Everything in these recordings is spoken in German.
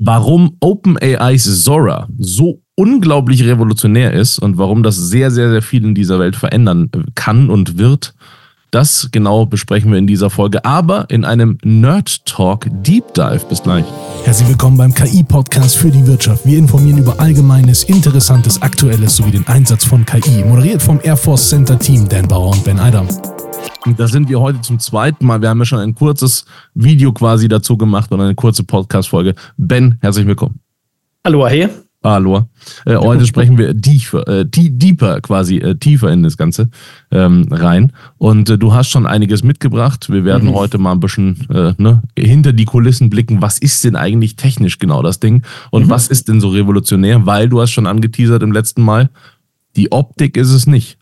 warum OpenAIs Zora so unglaublich revolutionär ist und warum das sehr, sehr, sehr viel in dieser Welt verändern kann und wird. Das genau besprechen wir in dieser Folge, aber in einem Nerd Talk Deep Dive. Bis gleich. Herzlich willkommen beim KI-Podcast für die Wirtschaft. Wir informieren über Allgemeines, Interessantes, Aktuelles sowie den Einsatz von KI. Moderiert vom Air Force Center Team Dan Bauer und Ben Adam. Und da sind wir heute zum zweiten Mal. Wir haben ja schon ein kurzes Video quasi dazu gemacht und eine kurze Podcast-Folge. Ben, herzlich willkommen. Hallo, hey. Hallo. Äh, heute sprechen wir tiefer, äh, deeper quasi, äh, tiefer in das Ganze ähm, rein. Und äh, du hast schon einiges mitgebracht. Wir werden mhm. heute mal ein bisschen äh, ne, hinter die Kulissen blicken. Was ist denn eigentlich technisch genau das Ding? Und mhm. was ist denn so revolutionär? Weil du hast schon angeteasert im letzten Mal, die Optik ist es nicht.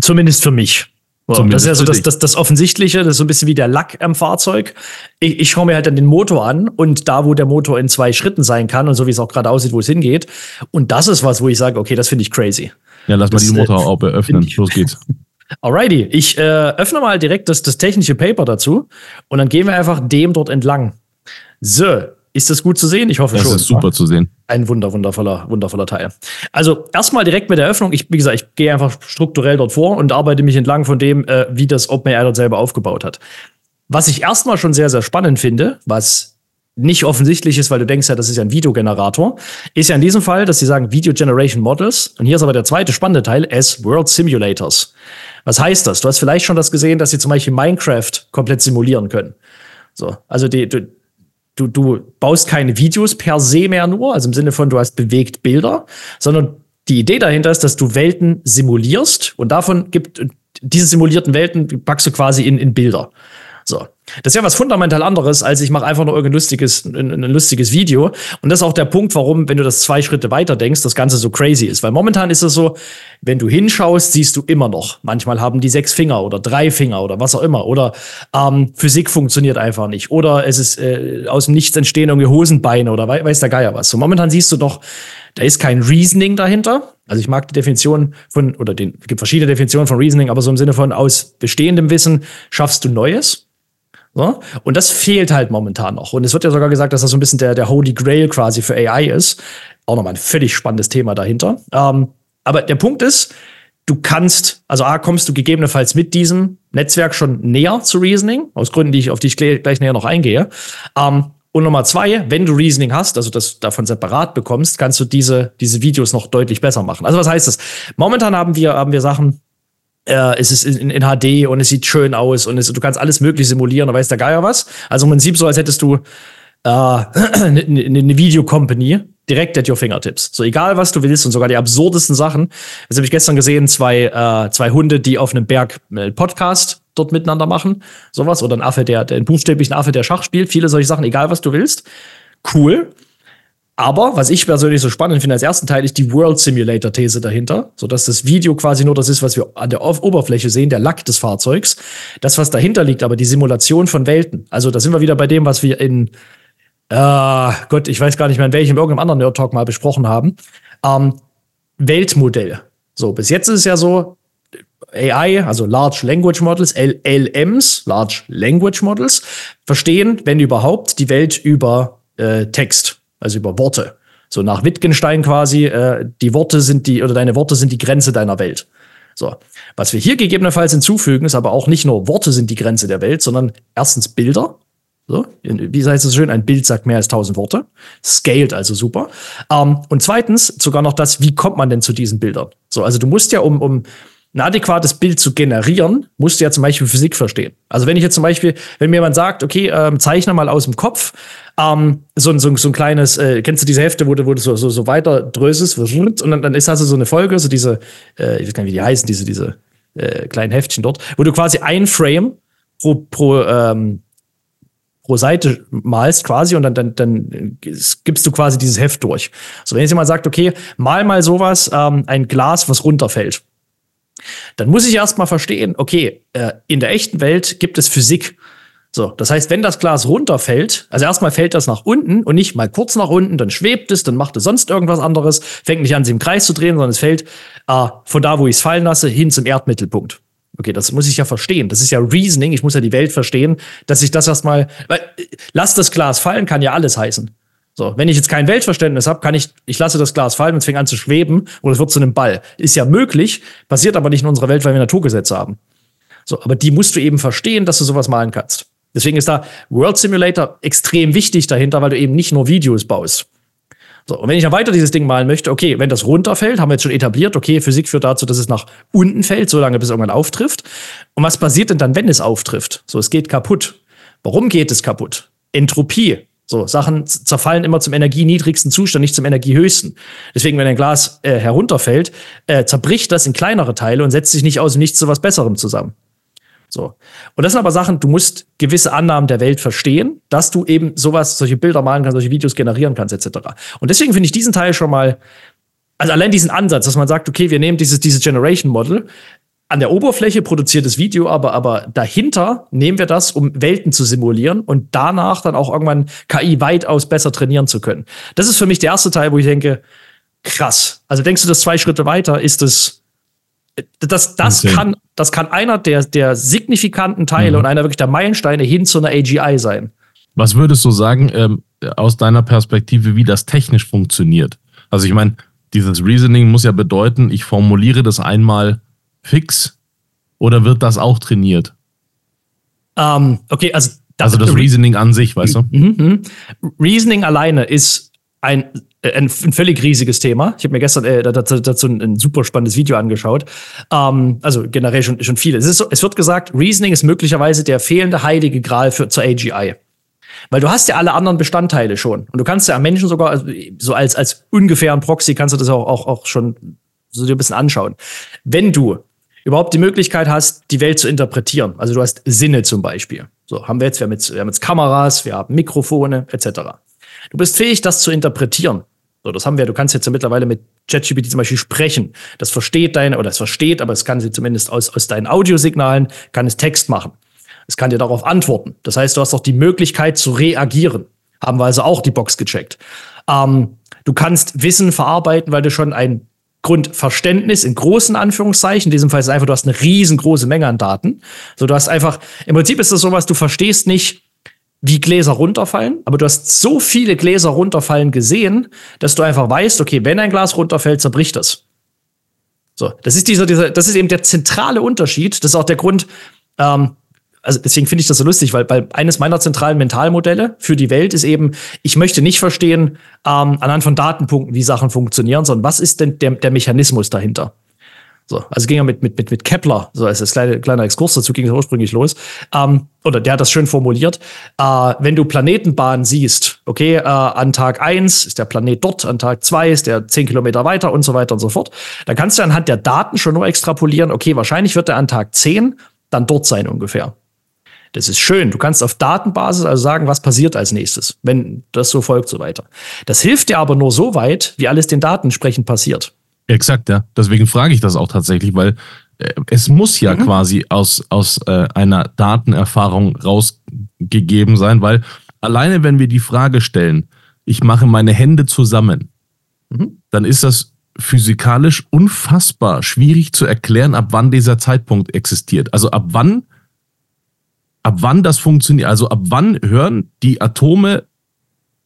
Zumindest für mich. So, das ist ja so das, das, das Offensichtliche, das ist so ein bisschen wie der Lack am Fahrzeug. Ich, ich schaue mir halt dann den Motor an und da, wo der Motor in zwei Schritten sein kann und so wie es auch gerade aussieht, wo es hingeht. Und das ist was, wo ich sage, okay, das finde ich crazy. Ja, lass das, mal die Motorhaube äh, öffnen. Los geht's. Alrighty, ich äh, öffne mal direkt das, das technische Paper dazu und dann gehen wir einfach dem dort entlang. So, ist das gut zu sehen? Ich hoffe das schon. Das ist super zu sehen. Ein wunder, wundervoller, wundervoller Teil. Also erstmal direkt mit der Öffnung. Ich, wie gesagt, ich gehe einfach strukturell dort vor und arbeite mich entlang von dem, äh, wie das OpenAI dort selber aufgebaut hat. Was ich erstmal schon sehr, sehr spannend finde, was nicht offensichtlich ist, weil du denkst ja, das ist ja ein Videogenerator, ist ja in diesem Fall, dass sie sagen Video Generation Models. Und hier ist aber der zweite spannende Teil, as World Simulators. Was heißt das? Du hast vielleicht schon das gesehen, dass sie zum Beispiel Minecraft komplett simulieren können. So, also die, du, du, du baust keine Videos per se mehr nur, also im Sinne von, du hast bewegt Bilder, sondern die Idee dahinter ist, dass du Welten simulierst und davon gibt, diese simulierten Welten packst du quasi in, in Bilder. So. Das ist ja was fundamental anderes, als ich mache einfach nur irgendein lustiges, ein, ein, lustiges Video. Und das ist auch der Punkt, warum, wenn du das zwei Schritte weiter denkst, das Ganze so crazy ist. Weil momentan ist es so, wenn du hinschaust, siehst du immer noch. Manchmal haben die sechs Finger oder drei Finger oder was auch immer. Oder ähm, Physik funktioniert einfach nicht. Oder es ist äh, aus dem Nichts entstehen irgendwie Hosenbeine oder we weiß der Geier was. So momentan siehst du doch, da ist kein Reasoning dahinter. Also ich mag die Definition von, oder den, es gibt verschiedene Definitionen von Reasoning, aber so im Sinne von aus bestehendem Wissen schaffst du Neues. So? Und das fehlt halt momentan noch. Und es wird ja sogar gesagt, dass das so ein bisschen der, der Holy Grail quasi für AI ist. Auch nochmal ein völlig spannendes Thema dahinter. Ähm, aber der Punkt ist, du kannst, also A, kommst du gegebenenfalls mit diesem Netzwerk schon näher zu Reasoning, aus Gründen, die ich, auf die ich gleich näher noch eingehe. Ähm, und Nummer zwei, wenn du Reasoning hast, also das davon separat bekommst, kannst du diese, diese Videos noch deutlich besser machen. Also was heißt das? Momentan haben wir, haben wir Sachen, äh, es ist in, in, HD und es sieht schön aus und es, du kannst alles möglich simulieren, da weiß der Geier was. Also im Prinzip so, als hättest du äh, eine, eine Videocompany direkt at your fingertips. So egal, was du willst und sogar die absurdesten Sachen. Das habe ich gestern gesehen, zwei, äh, zwei Hunde, die auf einem Berg äh, Podcast dort miteinander machen. Sowas. Oder ein Affe, der, der ein buchstäblichen Affe, der Schach spielt. Viele solche Sachen, egal was du willst. Cool. Aber was ich persönlich so spannend finde als ersten Teil ist die World Simulator These dahinter, so dass das Video quasi nur das ist, was wir an der Oberfläche sehen, der Lack des Fahrzeugs. Das, was dahinter liegt, aber die Simulation von Welten. Also da sind wir wieder bei dem, was wir in äh, Gott, ich weiß gar nicht mehr, in welchem irgendeinem anderen Nerd Talk mal besprochen haben. Ähm, Weltmodell. So, bis jetzt ist es ja so, AI, also Large Language Models, LLMs, Large Language Models, verstehen, wenn überhaupt, die Welt über äh, Text also über Worte. So nach Wittgenstein quasi, äh, die Worte sind die, oder deine Worte sind die Grenze deiner Welt. So. Was wir hier gegebenenfalls hinzufügen, ist aber auch nicht nur Worte sind die Grenze der Welt, sondern erstens Bilder. So, wie heißt es schön? Ein Bild sagt mehr als tausend Worte. Scaled also super. Ähm, und zweitens sogar noch das, wie kommt man denn zu diesen Bildern? So, also du musst ja, um, um ein adäquates Bild zu generieren, musst du ja zum Beispiel Physik verstehen. Also wenn ich jetzt zum Beispiel, wenn mir jemand sagt, okay, ähm, zeichne mal aus dem Kopf ähm, so, so, so ein kleines, äh, kennst du diese Hefte, wo du, wo du so, so, so weiter drösest und dann, dann ist also so eine Folge, so diese, äh, ich weiß gar nicht, wie die heißen, diese, diese äh, kleinen Heftchen dort, wo du quasi ein Frame pro, pro, ähm, pro Seite malst quasi und dann, dann, dann gibst du quasi dieses Heft durch. So, wenn jetzt jemand sagt, okay, mal mal sowas, ähm, ein Glas, was runterfällt dann muss ich erstmal verstehen, okay, äh, in der echten Welt gibt es Physik. So, das heißt, wenn das Glas runterfällt, also erstmal fällt das nach unten und nicht mal kurz nach unten, dann schwebt es, dann macht es sonst irgendwas anderes, fängt nicht an, sich im Kreis zu drehen, sondern es fällt äh, von da, wo ich es fallen lasse, hin zum Erdmittelpunkt. Okay, das muss ich ja verstehen. Das ist ja Reasoning. Ich muss ja die Welt verstehen, dass ich das erstmal, weil, lass das Glas fallen, kann ja alles heißen. So, wenn ich jetzt kein Weltverständnis habe, kann ich, ich lasse das Glas fallen und es fängt an zu schweben oder es wird zu einem Ball. Ist ja möglich, passiert aber nicht in unserer Welt, weil wir Naturgesetze haben. So, aber die musst du eben verstehen, dass du sowas malen kannst. Deswegen ist da World Simulator extrem wichtig dahinter, weil du eben nicht nur Videos baust. So, und wenn ich dann weiter dieses Ding malen möchte, okay, wenn das runterfällt, haben wir jetzt schon etabliert, okay, Physik führt dazu, dass es nach unten fällt, solange bis es irgendwann auftrifft. Und was passiert denn dann, wenn es auftrifft? So, es geht kaputt. Warum geht es kaputt? Entropie. So, Sachen zerfallen immer zum energieniedrigsten Zustand, nicht zum energiehöchsten. Deswegen, wenn ein Glas äh, herunterfällt, äh, zerbricht das in kleinere Teile und setzt sich nicht aus Nichts zu was Besserem zusammen. So. Und das sind aber Sachen, du musst gewisse Annahmen der Welt verstehen, dass du eben sowas, solche Bilder malen kannst, solche Videos generieren kannst, etc. Und deswegen finde ich diesen Teil schon mal, also allein diesen Ansatz, dass man sagt, okay, wir nehmen dieses, dieses Generation Model, an der Oberfläche produziert das Video, aber, aber dahinter nehmen wir das, um Welten zu simulieren und danach dann auch irgendwann KI weitaus besser trainieren zu können. Das ist für mich der erste Teil, wo ich denke, krass. Also denkst du das zwei Schritte weiter, ist es, das, das okay. kann, das kann einer der, der signifikanten Teile mhm. und einer wirklich der Meilensteine hin zu einer AGI sein. Was würdest du sagen, ähm, aus deiner Perspektive, wie das technisch funktioniert? Also ich meine, dieses Reasoning muss ja bedeuten, ich formuliere das einmal fix oder wird das auch trainiert? Um, ähm, okay, also das, also das Reasoning an sich, weißt du? Mhm, mhm. Reasoning alleine ist ein, äh, ein, ein völlig riesiges Thema. Ich habe mir gestern äh, dazu, dazu ein, ein, super spannendes Video angeschaut. Ähm, also generell schon, schon viele. Es, ist so, es wird gesagt, Reasoning ist möglicherweise der fehlende heilige Gral für, zur AGI. Weil du hast ja alle anderen Bestandteile schon. Und du kannst ja am Menschen sogar, also so als, als ungefähren Proxy kannst du das auch, auch, auch schon so dir ein bisschen anschauen. Wenn du überhaupt die Möglichkeit hast, die Welt zu interpretieren. Also du hast Sinne zum Beispiel. So haben wir jetzt, wir haben jetzt, wir haben jetzt Kameras, wir haben Mikrofone etc. Du bist fähig, das zu interpretieren. So, das haben wir. Du kannst jetzt ja mittlerweile mit ChatGPT zum Beispiel sprechen. Das versteht deine, oder es versteht, aber es kann sie zumindest aus, aus deinen Audiosignalen, kann es Text machen. Es kann dir darauf antworten. Das heißt, du hast auch die Möglichkeit zu reagieren. Haben wir also auch die Box gecheckt. Ähm, du kannst Wissen verarbeiten, weil du schon ein Grundverständnis in großen Anführungszeichen. In diesem Fall ist es einfach, du hast eine riesengroße Menge an Daten. So, du hast einfach, im Prinzip ist das sowas, du verstehst nicht, wie Gläser runterfallen, aber du hast so viele Gläser runterfallen gesehen, dass du einfach weißt, okay, wenn ein Glas runterfällt, zerbricht das. So, das ist dieser, dieser, das ist eben der zentrale Unterschied. Das ist auch der Grund, ähm, also deswegen finde ich das so lustig, weil, weil eines meiner zentralen Mentalmodelle für die Welt ist eben, ich möchte nicht verstehen ähm, anhand von Datenpunkten, wie Sachen funktionieren, sondern was ist denn der, der Mechanismus dahinter? So, also ging er mit, mit, mit, mit Kepler, so als kleine, kleiner Exkurs dazu ging es ursprünglich los. Ähm, oder der hat das schön formuliert. Äh, wenn du Planetenbahnen siehst, okay, äh, an Tag eins ist der Planet dort, an Tag zwei ist der zehn Kilometer weiter und so weiter und so fort, dann kannst du anhand der Daten schon nur extrapolieren, okay, wahrscheinlich wird er an Tag zehn dann dort sein ungefähr. Das ist schön. Du kannst auf Datenbasis also sagen, was passiert als nächstes, wenn das so folgt, so weiter. Das hilft dir aber nur so weit, wie alles den Daten entsprechend passiert. Exakt, ja. Deswegen frage ich das auch tatsächlich, weil äh, es muss ja mhm. quasi aus, aus äh, einer Datenerfahrung rausgegeben sein, weil alleine wenn wir die Frage stellen, ich mache meine Hände zusammen, mhm. dann ist das physikalisch unfassbar schwierig zu erklären, ab wann dieser Zeitpunkt existiert. Also ab wann ab wann das funktioniert. Also ab wann hören die Atome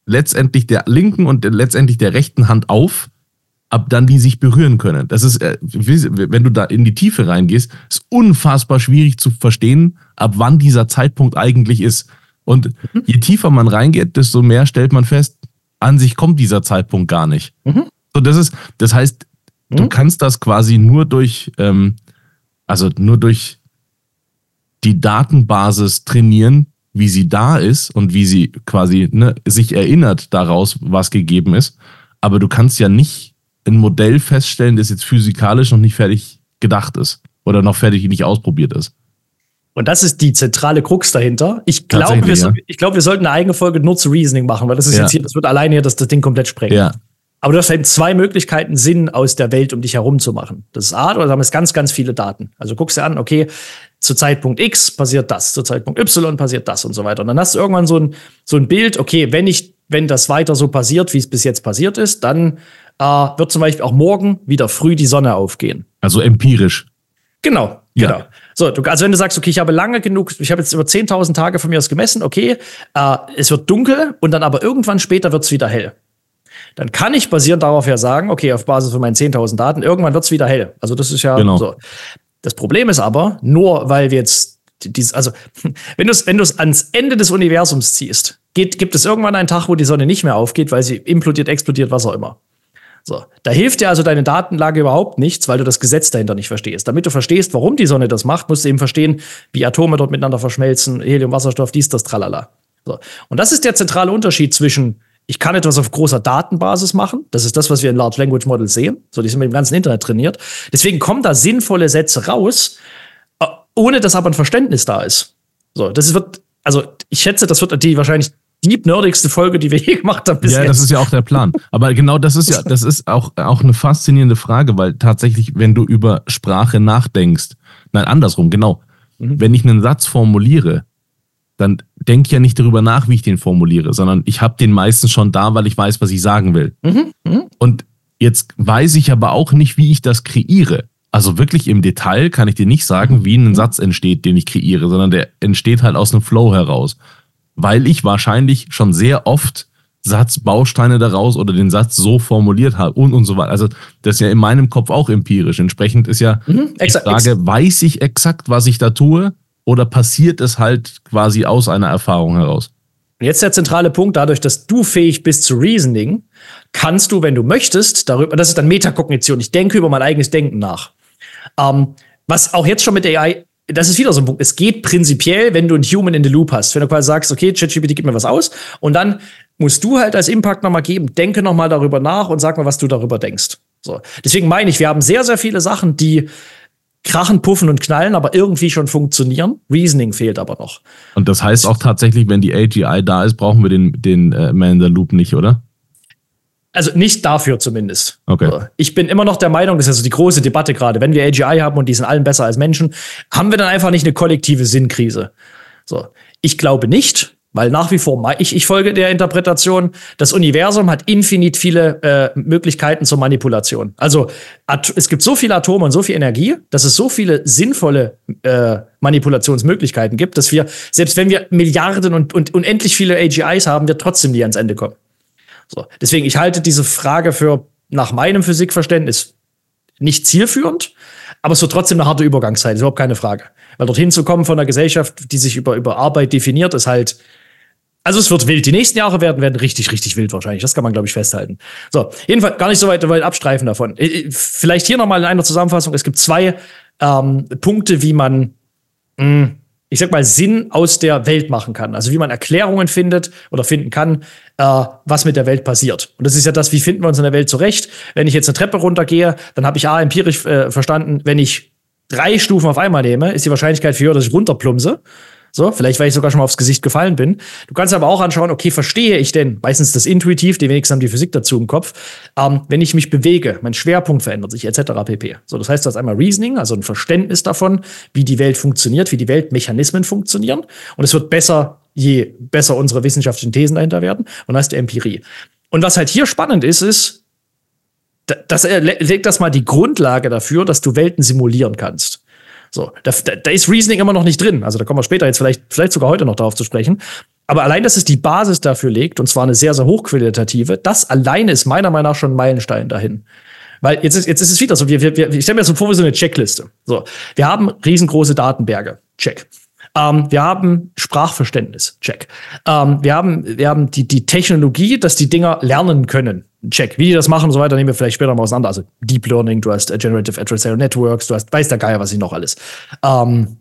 letztendlich der linken und letztendlich der rechten Hand auf, ab dann die sich berühren können. Das ist, äh, wenn du da in die Tiefe reingehst, ist unfassbar schwierig zu verstehen, ab wann dieser Zeitpunkt eigentlich ist. Und mhm. je tiefer man reingeht, desto mehr stellt man fest, an sich kommt dieser Zeitpunkt gar nicht. Mhm. So, das ist, das heißt, mhm. du kannst das quasi nur durch, ähm, also nur durch die Datenbasis trainieren, wie sie da ist und wie sie quasi ne, sich erinnert daraus, was gegeben ist. Aber du kannst ja nicht ein Modell feststellen, das jetzt physikalisch noch nicht fertig gedacht ist oder noch fertig nicht ausprobiert ist. Und das ist die zentrale Krux dahinter. Ich glaube, wir, ja. glaub, wir sollten eine eigene Folge nur zu Reasoning machen, weil das ist ja. jetzt hier, das wird alleine hier das, das Ding komplett sprengen. Ja. Aber du hast eben zwei Möglichkeiten, Sinn aus der Welt um dich herum zu machen. Das ist A, oder haben es ganz, ganz viele Daten. Also guckst du an, okay, zu Zeitpunkt X passiert das, zu Zeitpunkt Y passiert das und so weiter. Und dann hast du irgendwann so ein, so ein Bild, okay, wenn ich, wenn das weiter so passiert, wie es bis jetzt passiert ist, dann äh, wird zum Beispiel auch morgen wieder früh die Sonne aufgehen. Also empirisch. Genau, ja. genau. So, du, also wenn du sagst, okay, ich habe lange genug, ich habe jetzt über 10.000 Tage von mir aus gemessen, okay, äh, es wird dunkel und dann aber irgendwann später wird es wieder hell. Dann kann ich basierend darauf ja sagen, okay, auf Basis von meinen 10.000 Daten, irgendwann wird es wieder hell. Also das ist ja genau. so. Das Problem ist aber, nur weil wir jetzt dieses, also wenn du es wenn ans Ende des Universums ziehst, geht, gibt es irgendwann einen Tag, wo die Sonne nicht mehr aufgeht, weil sie implodiert, explodiert, was auch immer. So, da hilft dir also deine Datenlage überhaupt nichts, weil du das Gesetz dahinter nicht verstehst. Damit du verstehst, warum die Sonne das macht, musst du eben verstehen, wie Atome dort miteinander verschmelzen, Helium, Wasserstoff, dies, das, tralala. So. Und das ist der zentrale Unterschied zwischen, ich kann etwas auf großer Datenbasis machen. Das ist das, was wir in Large Language Models sehen. So, die sind mit dem ganzen Internet trainiert. Deswegen kommen da sinnvolle Sätze raus, äh, ohne dass aber ein Verständnis da ist. So, das wird, also ich schätze, das wird die wahrscheinlich deep nerdigste Folge, die wir je gemacht haben. Bis ja, jetzt. das ist ja auch der Plan. Aber genau das ist ja, das ist auch, auch eine faszinierende Frage, weil tatsächlich, wenn du über Sprache nachdenkst, nein, andersrum, genau. Mhm. Wenn ich einen Satz formuliere, dann denke ich ja nicht darüber nach, wie ich den formuliere, sondern ich habe den meistens schon da, weil ich weiß, was ich sagen will. Mhm. Mhm. Und jetzt weiß ich aber auch nicht, wie ich das kreiere. Also wirklich im Detail kann ich dir nicht sagen, wie ein Satz entsteht, den ich kreiere, sondern der entsteht halt aus einem Flow heraus weil ich wahrscheinlich schon sehr oft Satzbausteine daraus oder den Satz so formuliert habe und und so weiter. Also das ist ja in meinem Kopf auch empirisch. Entsprechend ist ja mhm, die Frage, weiß ich exakt, was ich da tue oder passiert es halt quasi aus einer Erfahrung heraus? Jetzt der zentrale Punkt, dadurch, dass du fähig bist zu Reasoning, kannst du, wenn du möchtest, darüber, das ist dann Metakognition, ich denke über mein eigenes Denken nach. Ähm, was auch jetzt schon mit AI das ist wieder so ein Punkt. Es geht prinzipiell, wenn du ein Human in the Loop hast. Wenn du quasi sagst, okay, ChatGPT, gib mir was aus. Und dann musst du halt als Impact nochmal geben, denke nochmal darüber nach und sag mal, was du darüber denkst. So. Deswegen meine ich, wir haben sehr, sehr viele Sachen, die krachen, puffen und knallen, aber irgendwie schon funktionieren. Reasoning fehlt aber noch. Und das heißt auch tatsächlich, wenn die AGI da ist, brauchen wir den, den äh, Man in the Loop nicht, oder? Also nicht dafür zumindest. Okay. Ich bin immer noch der Meinung, das ist also die große Debatte gerade, wenn wir AGI haben und die sind allen besser als Menschen, haben wir dann einfach nicht eine kollektive Sinnkrise. So. Ich glaube nicht, weil nach wie vor, ich, ich folge der Interpretation, das Universum hat infinit viele äh, Möglichkeiten zur Manipulation. Also es gibt so viele Atome und so viel Energie, dass es so viele sinnvolle äh, Manipulationsmöglichkeiten gibt, dass wir, selbst wenn wir Milliarden und, und unendlich viele AGIs haben, wir trotzdem nie ans Ende kommen. So. Deswegen, ich halte diese Frage für nach meinem Physikverständnis nicht zielführend, aber es wird trotzdem eine harte Übergangszeit, ist überhaupt keine Frage. Weil dorthin zu kommen von einer Gesellschaft, die sich über, über Arbeit definiert, ist halt, also es wird wild. Die nächsten Jahre werden, werden richtig, richtig wild wahrscheinlich. Das kann man, glaube ich, festhalten. So, jedenfalls gar nicht so weit, weit abstreifen davon. Vielleicht hier nochmal in einer Zusammenfassung. Es gibt zwei ähm, Punkte, wie man mh, hm, ich sag mal, Sinn aus der Welt machen kann. Also wie man Erklärungen findet oder finden kann, äh, was mit der Welt passiert. Und das ist ja das, wie finden wir uns in der Welt zurecht. Wenn ich jetzt eine Treppe runtergehe, dann habe ich A, empirisch äh, verstanden, wenn ich drei Stufen auf einmal nehme, ist die Wahrscheinlichkeit für höher, dass ich runterplumse. So, vielleicht, weil ich sogar schon mal aufs Gesicht gefallen bin. Du kannst aber auch anschauen, okay, verstehe ich denn, meistens das intuitiv, die wenigsten haben die Physik dazu im Kopf, ähm, wenn ich mich bewege, mein Schwerpunkt verändert sich, etc. pp. So, das heißt, du hast einmal Reasoning, also ein Verständnis davon, wie die Welt funktioniert, wie die Weltmechanismen funktionieren. Und es wird besser, je besser unsere wissenschaftlichen Thesen dahinter werden. Und dann hast du Empirie. Und was halt hier spannend ist, ist, das legt das mal die Grundlage dafür, dass du Welten simulieren kannst. So, da, da, da ist Reasoning immer noch nicht drin. Also da kommen wir später jetzt vielleicht, vielleicht sogar heute noch darauf zu sprechen. Aber allein, dass es die Basis dafür legt, und zwar eine sehr, sehr hochqualitative, das alleine ist meiner Meinung nach schon ein Meilenstein dahin. Weil jetzt ist, jetzt ist es wieder so, wir, wir, wir, ich stelle mir so vor wie so eine Checkliste. So, wir haben riesengroße Datenberge. Check. Ähm, wir haben Sprachverständnis. Check. Ähm, wir haben, wir haben die, die Technologie, dass die Dinger lernen können check. Wie die das machen und so weiter, nehmen wir vielleicht später mal auseinander. Also Deep Learning, du hast Generative Adversarial Networks, du hast, weiß der Geier, was ich noch alles. Ähm,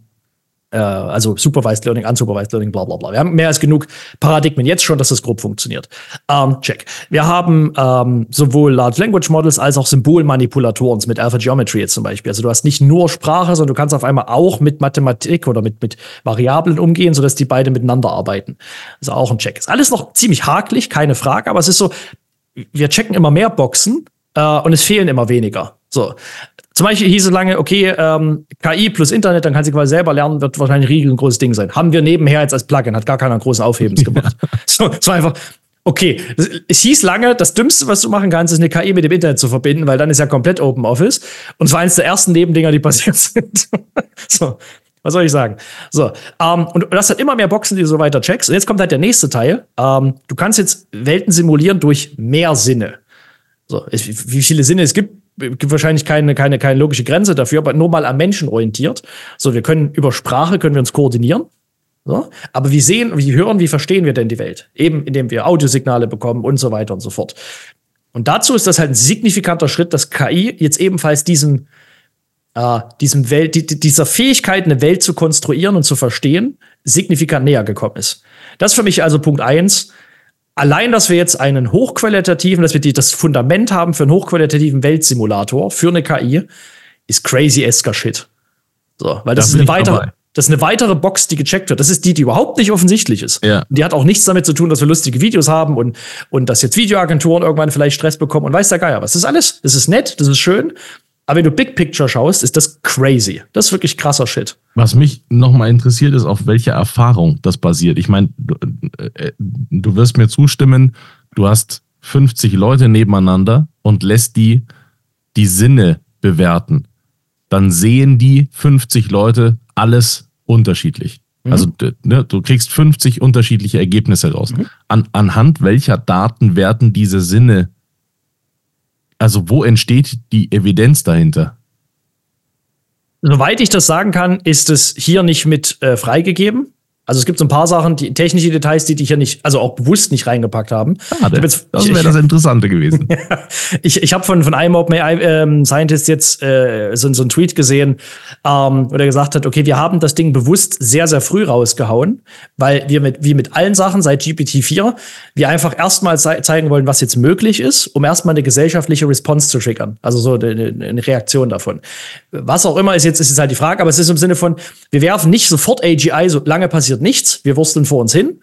äh, also Supervised Learning, Unsupervised Learning, bla bla bla. Wir haben mehr als genug Paradigmen jetzt schon, dass das grob funktioniert. Ähm, check. Wir haben ähm, sowohl Large Language Models als auch Symbolmanipulatoren mit Alpha Geometry jetzt zum Beispiel. Also du hast nicht nur Sprache, sondern du kannst auf einmal auch mit Mathematik oder mit, mit Variablen umgehen, sodass die beide miteinander arbeiten. Ist auch ein Check. Ist alles noch ziemlich hakelig, keine Frage, aber es ist so, wir checken immer mehr Boxen äh, und es fehlen immer weniger. So. Zum Beispiel hieß es lange, okay, ähm, KI plus Internet, dann kann sie quasi selber lernen, wird wahrscheinlich ein riesengroßes Ding sein. Haben wir nebenher jetzt als Plugin, hat gar keiner großen Aufhebens gemacht. so, es war einfach, Okay, es hieß lange, das Dümmste, was du machen kannst, ist eine KI mit dem Internet zu verbinden, weil dann ist ja komplett Open Office. Und zwar eines der ersten Nebendinger, die passiert sind. so, was soll ich sagen? So, ähm, und das hat immer mehr Boxen, die du so weiter checkst. Und jetzt kommt halt der nächste Teil. Ähm, du kannst jetzt Welten simulieren durch mehr Sinne. So, wie viele Sinne es gibt, gibt wahrscheinlich keine, keine, keine logische Grenze dafür, aber nur mal am Menschen orientiert. So, wir können über Sprache können wir uns koordinieren. So, aber wie sehen, wie hören, wie verstehen wir denn die Welt? Eben, indem wir Audiosignale bekommen und so weiter und so fort. Und dazu ist das halt ein signifikanter Schritt, dass KI jetzt ebenfalls diesem, äh, diesem Welt, die, dieser Fähigkeit, eine Welt zu konstruieren und zu verstehen, signifikant näher gekommen ist. Das ist für mich also Punkt eins. Allein, dass wir jetzt einen hochqualitativen, dass wir die, das Fundament haben für einen hochqualitativen Weltsimulator, für eine KI, ist crazy esker Shit. So, weil das da ist eine weitere, dabei. Das ist eine weitere Box, die gecheckt wird. Das ist die, die überhaupt nicht offensichtlich ist. Ja. Die hat auch nichts damit zu tun, dass wir lustige Videos haben und, und dass jetzt Videoagenturen irgendwann vielleicht Stress bekommen und weiß der Geier was. Das ist alles, das ist nett, das ist schön. Aber wenn du Big Picture schaust, ist das crazy. Das ist wirklich krasser Shit. Was mich nochmal interessiert, ist, auf welche Erfahrung das basiert. Ich meine, du, äh, du wirst mir zustimmen, du hast 50 Leute nebeneinander und lässt die die Sinne bewerten. Dann sehen die 50 Leute alles unterschiedlich. Mhm. Also ne, du kriegst 50 unterschiedliche Ergebnisse raus. Mhm. An, anhand welcher Daten werden diese Sinne, also wo entsteht die Evidenz dahinter? Soweit ich das sagen kann, ist es hier nicht mit äh, freigegeben. Also es gibt so ein paar Sachen, die technische Details, die die hier nicht, also auch bewusst nicht reingepackt haben. Schade. Jetzt, das wäre das Interessante gewesen. ich ich habe von, von einem OpenAI ähm, Scientist jetzt äh, so, so einen Tweet gesehen, ähm, wo er gesagt hat, okay, wir haben das Ding bewusst sehr, sehr früh rausgehauen, weil wir mit, wie mit allen Sachen seit GPT-4, wir einfach erstmal ze zeigen wollen, was jetzt möglich ist, um erstmal eine gesellschaftliche Response zu triggern. Also so eine, eine Reaktion davon. Was auch immer ist jetzt, ist jetzt halt die Frage, aber es ist im Sinne von, wir werfen nicht sofort AGI, so lange passiert passiert nichts, wir wursteln vor uns hin.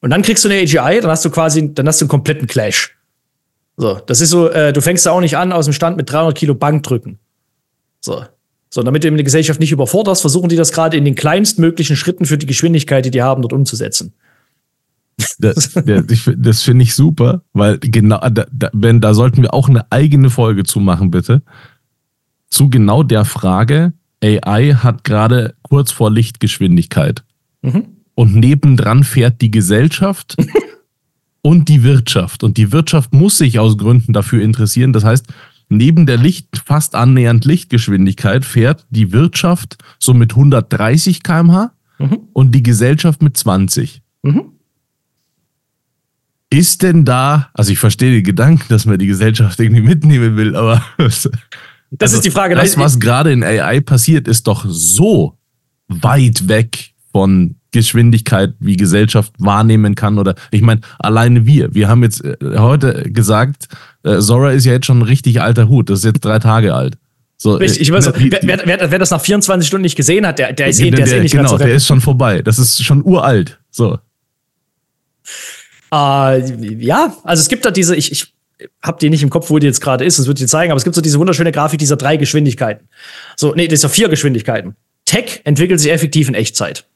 Und dann kriegst du eine AGI, dann hast du quasi, dann hast du einen kompletten Clash. So, das ist so, äh, du fängst da auch nicht an aus dem Stand mit 300 Kilo Bankdrücken. So. So, damit du die Gesellschaft nicht überforderst, versuchen die das gerade in den kleinstmöglichen Schritten für die Geschwindigkeit, die die haben, dort umzusetzen. Das, das finde ich super, weil genau, da, da, wenn, da sollten wir auch eine eigene Folge zu machen, bitte. Zu genau der Frage, AI hat gerade kurz vor Lichtgeschwindigkeit. Mhm. Und nebendran fährt die Gesellschaft und die Wirtschaft. Und die Wirtschaft muss sich aus Gründen dafür interessieren. Das heißt, neben der Licht, fast annähernd Lichtgeschwindigkeit fährt die Wirtschaft so mit 130 km/h mhm. und die Gesellschaft mit 20. Mhm. Ist denn da, also ich verstehe den Gedanken, dass man die Gesellschaft irgendwie mitnehmen will, aber das also, ist die Frage. Das, was gerade in AI passiert, ist doch so weit weg von Geschwindigkeit, wie Gesellschaft wahrnehmen kann. Oder ich meine, alleine wir. Wir haben jetzt äh, heute gesagt, äh, Zora ist ja jetzt schon ein richtig alter Hut. Das ist jetzt drei Tage alt. So, Richtig, ich weiß, wer, wer, wer, das nach 24 Stunden nicht gesehen hat, der, der ist, eh, der, der ist eh nicht Genau, so der ist schon vorbei. Das ist schon uralt. So. Äh, ja, also es gibt da diese, ich, ich habe die nicht im Kopf, wo die jetzt gerade ist, das wird dir zeigen, aber es gibt so diese wunderschöne Grafik dieser drei Geschwindigkeiten. So, nee, dieser vier Geschwindigkeiten. Tech entwickelt sich effektiv in Echtzeit.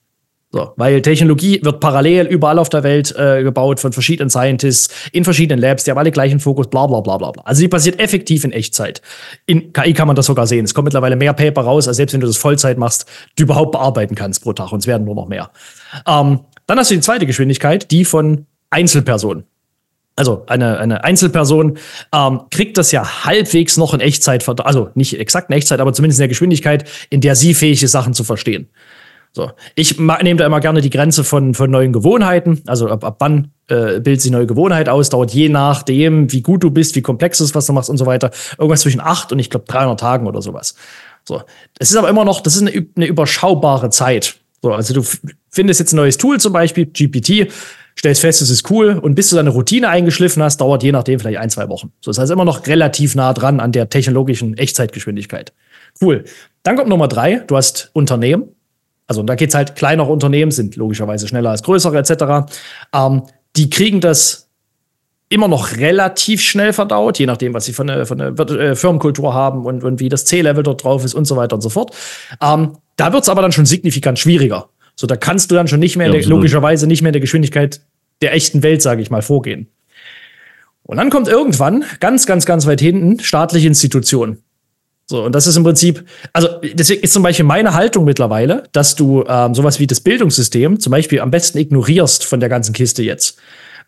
So, weil Technologie wird parallel überall auf der Welt äh, gebaut von verschiedenen Scientists in verschiedenen Labs, die haben alle gleichen Fokus, bla bla bla bla bla. Also die passiert effektiv in Echtzeit. In KI kann man das sogar sehen. Es kommt mittlerweile mehr Paper raus, als selbst wenn du das Vollzeit machst, du überhaupt bearbeiten kannst pro Tag und es werden nur noch mehr. Ähm, dann hast du die zweite Geschwindigkeit, die von Einzelpersonen. Also eine, eine Einzelperson ähm, kriegt das ja halbwegs noch in Echtzeit, also nicht exakt in Echtzeit, aber zumindest in der Geschwindigkeit, in der sie fähig ist, Sachen zu verstehen. So. Ich nehme da immer gerne die Grenze von, von neuen Gewohnheiten. Also ab, ab wann äh, bildet sich neue Gewohnheit aus, dauert je nachdem, wie gut du bist, wie komplex ist, was du machst und so weiter. Irgendwas zwischen acht und ich glaube 300 Tagen oder sowas. So. Es ist aber immer noch, das ist eine, eine überschaubare Zeit. So, also du findest jetzt ein neues Tool, zum Beispiel GPT, stellst fest, es ist cool und bis du deine Routine eingeschliffen hast, dauert je nachdem vielleicht ein, zwei Wochen. So, das heißt immer noch relativ nah dran an der technologischen Echtzeitgeschwindigkeit. Cool. Dann kommt Nummer drei, du hast Unternehmen. Also da geht's halt, kleinere Unternehmen sind logischerweise schneller als größere etc. Ähm, die kriegen das immer noch relativ schnell verdaut, je nachdem, was sie von der, von der Firmenkultur haben und, und wie das C-Level dort drauf ist und so weiter und so fort. Ähm, da wird's aber dann schon signifikant schwieriger. So, da kannst du dann schon nicht mehr, ja, der, logischerweise nicht mehr in der Geschwindigkeit der echten Welt, sage ich mal, vorgehen. Und dann kommt irgendwann, ganz, ganz, ganz weit hinten, staatliche Institutionen. So, und das ist im Prinzip, also deswegen ist zum Beispiel meine Haltung mittlerweile, dass du ähm, sowas wie das Bildungssystem zum Beispiel am besten ignorierst von der ganzen Kiste jetzt.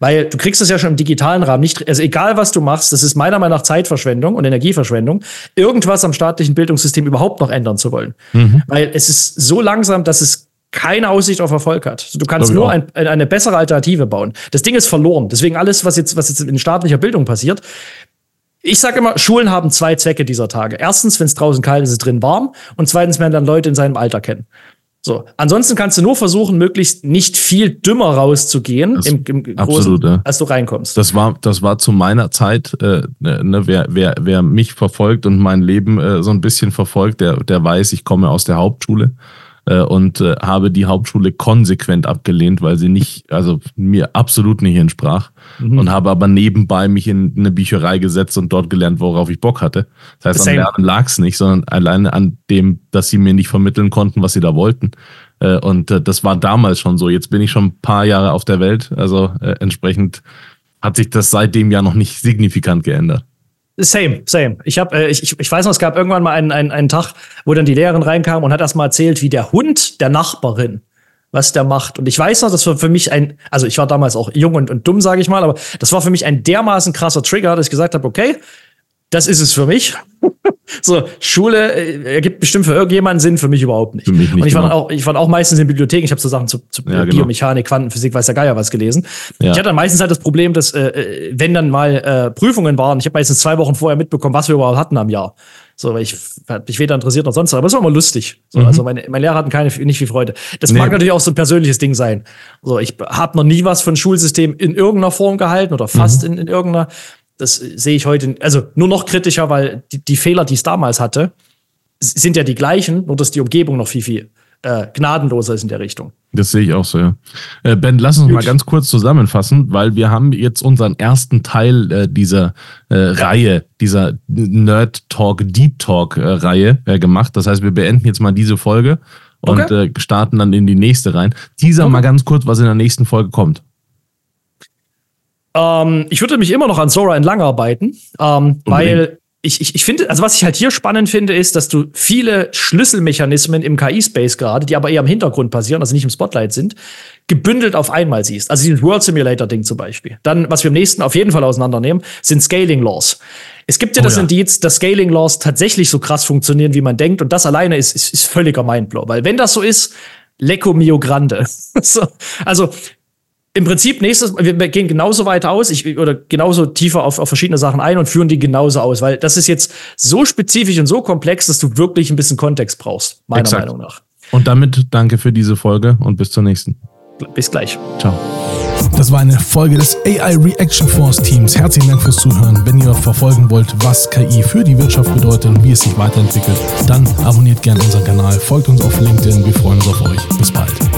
Weil du kriegst es ja schon im digitalen Rahmen nicht, also egal was du machst, das ist meiner Meinung nach Zeitverschwendung und Energieverschwendung, irgendwas am staatlichen Bildungssystem überhaupt noch ändern zu wollen. Mhm. Weil es ist so langsam, dass es keine Aussicht auf Erfolg hat. Du kannst nur ein, eine bessere Alternative bauen. Das Ding ist verloren. Deswegen alles, was jetzt, was jetzt in staatlicher Bildung passiert, ich sage immer, Schulen haben zwei Zwecke dieser Tage. Erstens, wenn es draußen kalt ist, ist es drin warm. Und zweitens, wenn dann Leute in seinem Alter kennen. So. Ansonsten kannst du nur versuchen, möglichst nicht viel dümmer rauszugehen, im, im absolut, Großen, ja. als du reinkommst. Das war, das war zu meiner Zeit, äh, ne, wer, wer, wer mich verfolgt und mein Leben äh, so ein bisschen verfolgt, der, der weiß, ich komme aus der Hauptschule und äh, habe die Hauptschule konsequent abgelehnt, weil sie nicht, also mir absolut nicht entsprach. Mhm. Und habe aber nebenbei mich in eine Bücherei gesetzt und dort gelernt, worauf ich Bock hatte. Das heißt, am Lernen lag es nicht, sondern alleine an dem, dass sie mir nicht vermitteln konnten, was sie da wollten. Äh, und äh, das war damals schon so. Jetzt bin ich schon ein paar Jahre auf der Welt. Also äh, entsprechend hat sich das seitdem ja noch nicht signifikant geändert. Same, same. Ich habe, äh, ich, ich weiß noch, es gab irgendwann mal einen, einen, einen Tag, wo dann die Lehrerin reinkam und hat erst mal erzählt, wie der Hund der Nachbarin, was der macht. Und ich weiß noch, das war für mich ein, also ich war damals auch jung und, und dumm, sage ich mal, aber das war für mich ein dermaßen krasser Trigger, dass ich gesagt habe, okay, das ist es für mich. so, Schule äh, ergibt bestimmt für irgendjemanden Sinn, für mich überhaupt nicht. Für mich nicht und ich war, genau. auch, ich war auch meistens in Bibliotheken, ich habe so Sachen zu, zu ja, genau. Biomechanik, Quantenphysik, weiß der Geier was gelesen. Ja. Ich hatte dann meistens halt das Problem, dass, äh, äh, wenn dann mal äh, Prüfungen waren, ich habe meistens zwei Wochen vorher mitbekommen, was wir überhaupt hatten am Jahr. So, weil ich hat mich weder interessiert noch sonst, aber es war immer lustig. So, mhm. Also meine, meine Lehrer hatten keine, nicht viel Freude. Das nee. mag natürlich auch so ein persönliches Ding sein. So, ich habe noch nie was von Schulsystem in irgendeiner Form gehalten oder fast mhm. in, in irgendeiner. Das sehe ich heute, also nur noch kritischer, weil die, die Fehler, die es damals hatte, sind ja die gleichen, nur dass die Umgebung noch viel, viel äh, gnadenloser ist in der Richtung. Das sehe ich auch so, ja. Äh, ben, lass uns Gut. mal ganz kurz zusammenfassen, weil wir haben jetzt unseren ersten Teil äh, dieser äh, Reihe, dieser Nerd Talk, Deep Talk äh, Reihe äh, gemacht. Das heißt, wir beenden jetzt mal diese Folge und okay. äh, starten dann in die nächste rein. Teaser okay. mal ganz kurz, was in der nächsten Folge kommt. Ähm, ich würde mich immer noch an Sora entlang arbeiten, ähm, weil ich, ich, ich finde, also was ich halt hier spannend finde, ist, dass du viele Schlüsselmechanismen im KI-Space gerade, die aber eher im Hintergrund passieren, also nicht im Spotlight sind, gebündelt auf einmal siehst. Also dieses World Simulator-Ding zum Beispiel. Dann, was wir im nächsten auf jeden Fall auseinandernehmen, sind Scaling Laws. Es gibt ja oh, das ja. Indiz, dass Scaling Laws tatsächlich so krass funktionieren, wie man denkt. Und das alleine ist, ist, ist völliger Mindblow. Weil wenn das so ist, Lecco mio grande. so, also im Prinzip nächstes, wir gehen genauso weit aus, ich, oder genauso tiefer auf, auf verschiedene Sachen ein und führen die genauso aus, weil das ist jetzt so spezifisch und so komplex, dass du wirklich ein bisschen Kontext brauchst, meiner Exakt. Meinung nach. Und damit danke für diese Folge und bis zur nächsten. Bis gleich. Ciao. Das war eine Folge des AI Reaction Force Teams. Herzlichen Dank fürs Zuhören. Wenn ihr verfolgen wollt, was KI für die Wirtschaft bedeutet und wie es sich weiterentwickelt, dann abonniert gerne unseren Kanal, folgt uns auf LinkedIn. Wir freuen uns auf euch.